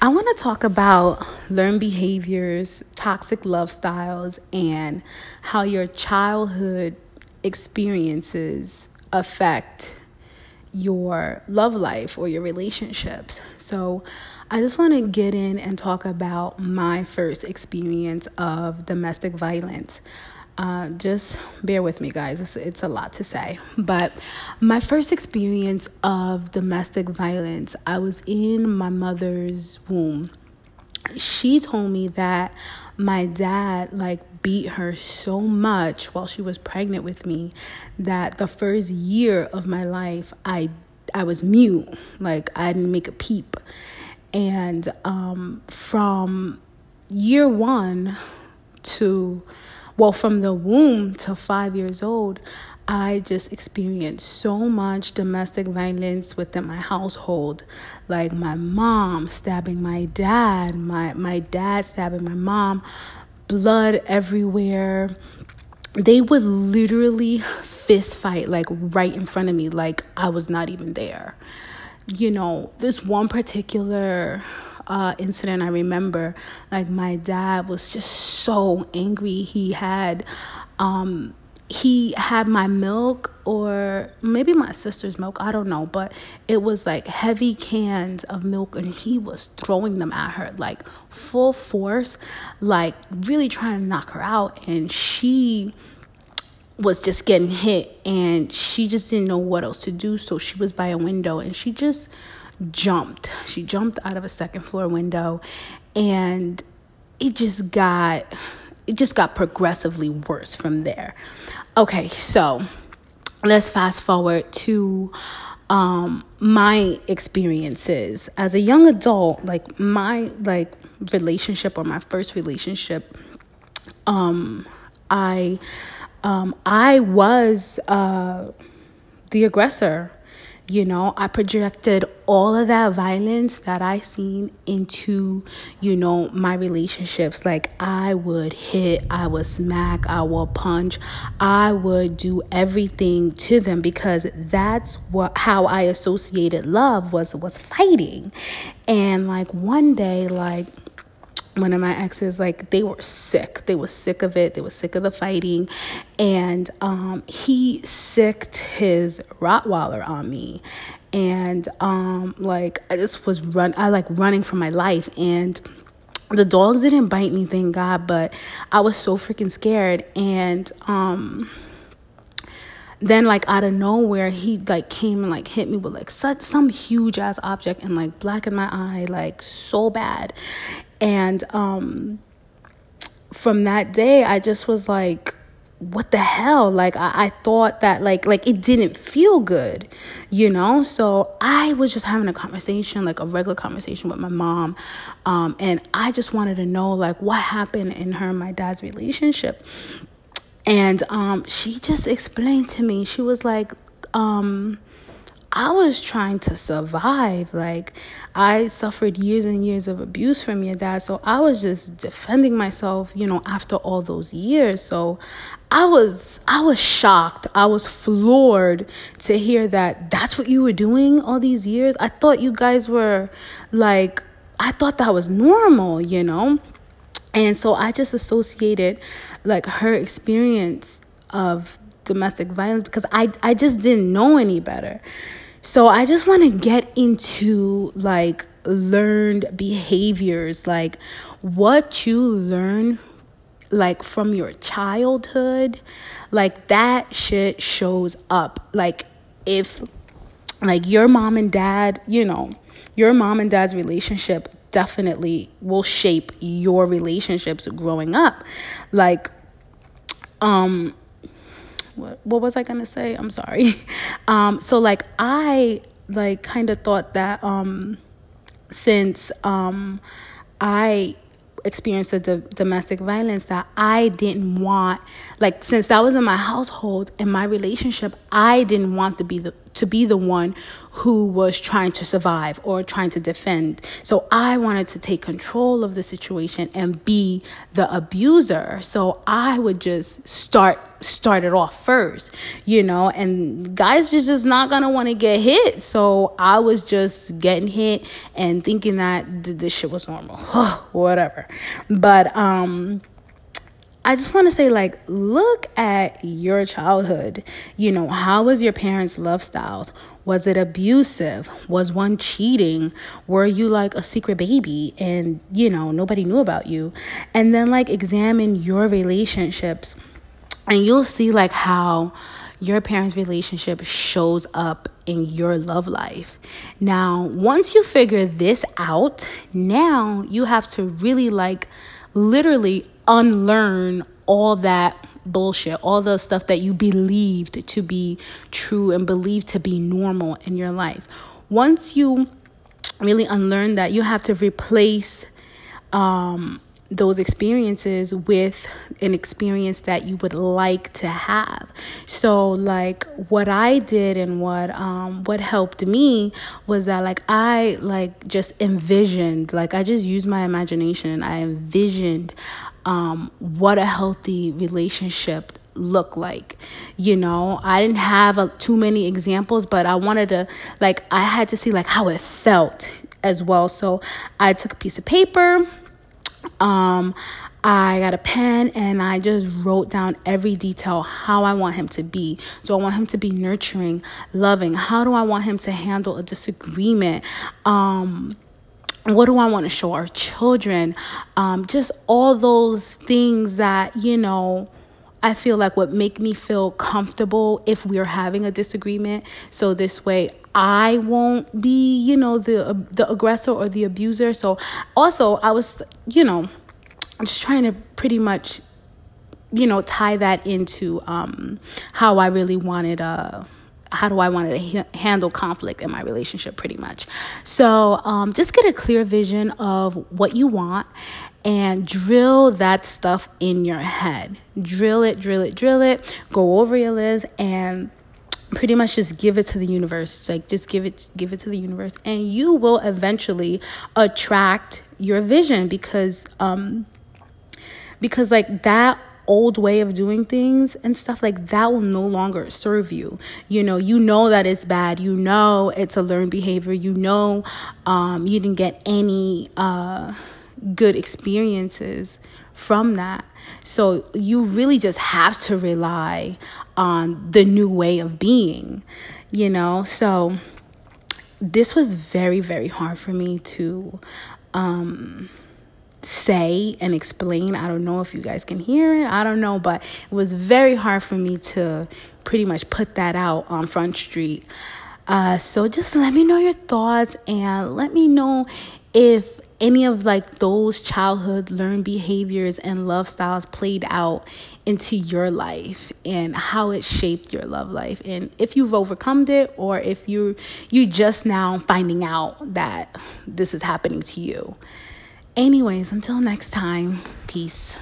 I want to talk about learned behaviors, toxic love styles, and how your childhood experiences affect your love life or your relationships. So, I just want to get in and talk about my first experience of domestic violence. Uh, just bear with me, guys. It's, it's a lot to say. But my first experience of domestic violence, I was in my mother's womb. She told me that my dad like beat her so much while she was pregnant with me that the first year of my life I I was mute like I didn't make a peep and um, from year 1 to well, from the womb to five years old, I just experienced so much domestic violence within my household. Like my mom stabbing my dad, my, my dad stabbing my mom, blood everywhere. They would literally fist fight like right in front of me, like I was not even there. You know, this one particular uh, incident I remember, like my dad was just so angry. He had, um, he had my milk or maybe my sister's milk, I don't know, but it was like heavy cans of milk and he was throwing them at her like full force, like really trying to knock her out. And she was just getting hit and she just didn't know what else to do. So she was by a window and she just jumped. She jumped out of a second floor window and it just got it just got progressively worse from there. Okay, so let's fast forward to um my experiences as a young adult like my like relationship or my first relationship um i um i was uh the aggressor you know i projected all of that violence that i seen into you know my relationships. Like i would hit i would smack i would punch i would do everything to them because that's what how i associated love was was fighting. And like one day like one of my exes like they were sick. They were sick of it. They were sick of the fighting. And um, he sicked his rottweiler on me. And um, like i just was run i like running for my life. And the dogs didn't bite me thank god but i was so freaking scared. And um then like out of nowhere he like came and like hit me with like such some huge ass object and like blackened my eye like so bad and um, from that day, I just was like, what the hell? Like I, I thought that like like it didn't feel good you know? So i was just having a conversation like a regular conversation with my mom um and i just wanted to know like what happened in her and my dad's relationship. And um she just explained to me. She was like um I was trying to survive. Like, I suffered years and years of abuse from your dad. So I was just defending myself, you know, after all those years. So I was, I was shocked. I was floored to hear that that's what you were doing all these years. I thought you guys were like, I thought that was normal, you know? And so I just associated like her experience of domestic violence because I I just didn't know any better. So I just want to get into like learned behaviors, like what you learn like from your childhood, like that shit shows up. Like if like your mom and dad, you know, your mom and dad's relationship definitely will shape your relationships growing up. Like um what, what was I gonna say? I'm sorry. Um, so like I like kind of thought that um, since um, I experienced the domestic violence that I didn't want like since that was in my household and my relationship I didn't want to be the to be the one who was trying to survive or trying to defend so I wanted to take control of the situation and be the abuser so I would just start start it off first, you know, and guys just just not gonna want to get hit. So I was just getting hit and thinking that this shit was normal, whatever. But um I just want to say, like, look at your childhood. You know, how was your parents' love styles? Was it abusive? Was one cheating? Were you like a secret baby and, you know, nobody knew about you? And then, like, examine your relationships and you'll see, like, how your parents' relationship shows up in your love life. Now, once you figure this out, now you have to really, like, literally unlearn all that bullshit, all the stuff that you believed to be true and believed to be normal in your life. Once you really unlearn that, you have to replace um, those experiences with an experience that you would like to have. So like what I did and what um what helped me was that like I like just envisioned like I just used my imagination and I envisioned um what a healthy relationship look like you know i didn't have a, too many examples but i wanted to like i had to see like how it felt as well so i took a piece of paper um, I got a pen and I just wrote down every detail how I want him to be. Do I want him to be nurturing, loving? How do I want him to handle a disagreement? Um, what do I want to show our children? Um, just all those things that, you know, I feel like would make me feel comfortable if we're having a disagreement. So this way I won't be, you know, the uh, the aggressor or the abuser. So also I was, you know, I'm just trying to pretty much you know tie that into um how I really wanted uh how do I want to ha- handle conflict in my relationship pretty much. So, um just get a clear vision of what you want and drill that stuff in your head. Drill it, drill it, drill it. Go over your list and pretty much just give it to the universe like just give it give it to the universe and you will eventually attract your vision because um because like that old way of doing things and stuff like that will no longer serve you you know you know that it's bad you know it's a learned behavior you know um you didn't get any uh good experiences from that. So you really just have to rely on the new way of being, you know? So this was very, very hard for me to um, say and explain. I don't know if you guys can hear it. I don't know, but it was very hard for me to pretty much put that out on Front Street. Uh, so just let me know your thoughts and let me know if any of like those childhood learned behaviors and love styles played out into your life and how it shaped your love life and if you've overcome it or if you're you just now finding out that this is happening to you anyways until next time peace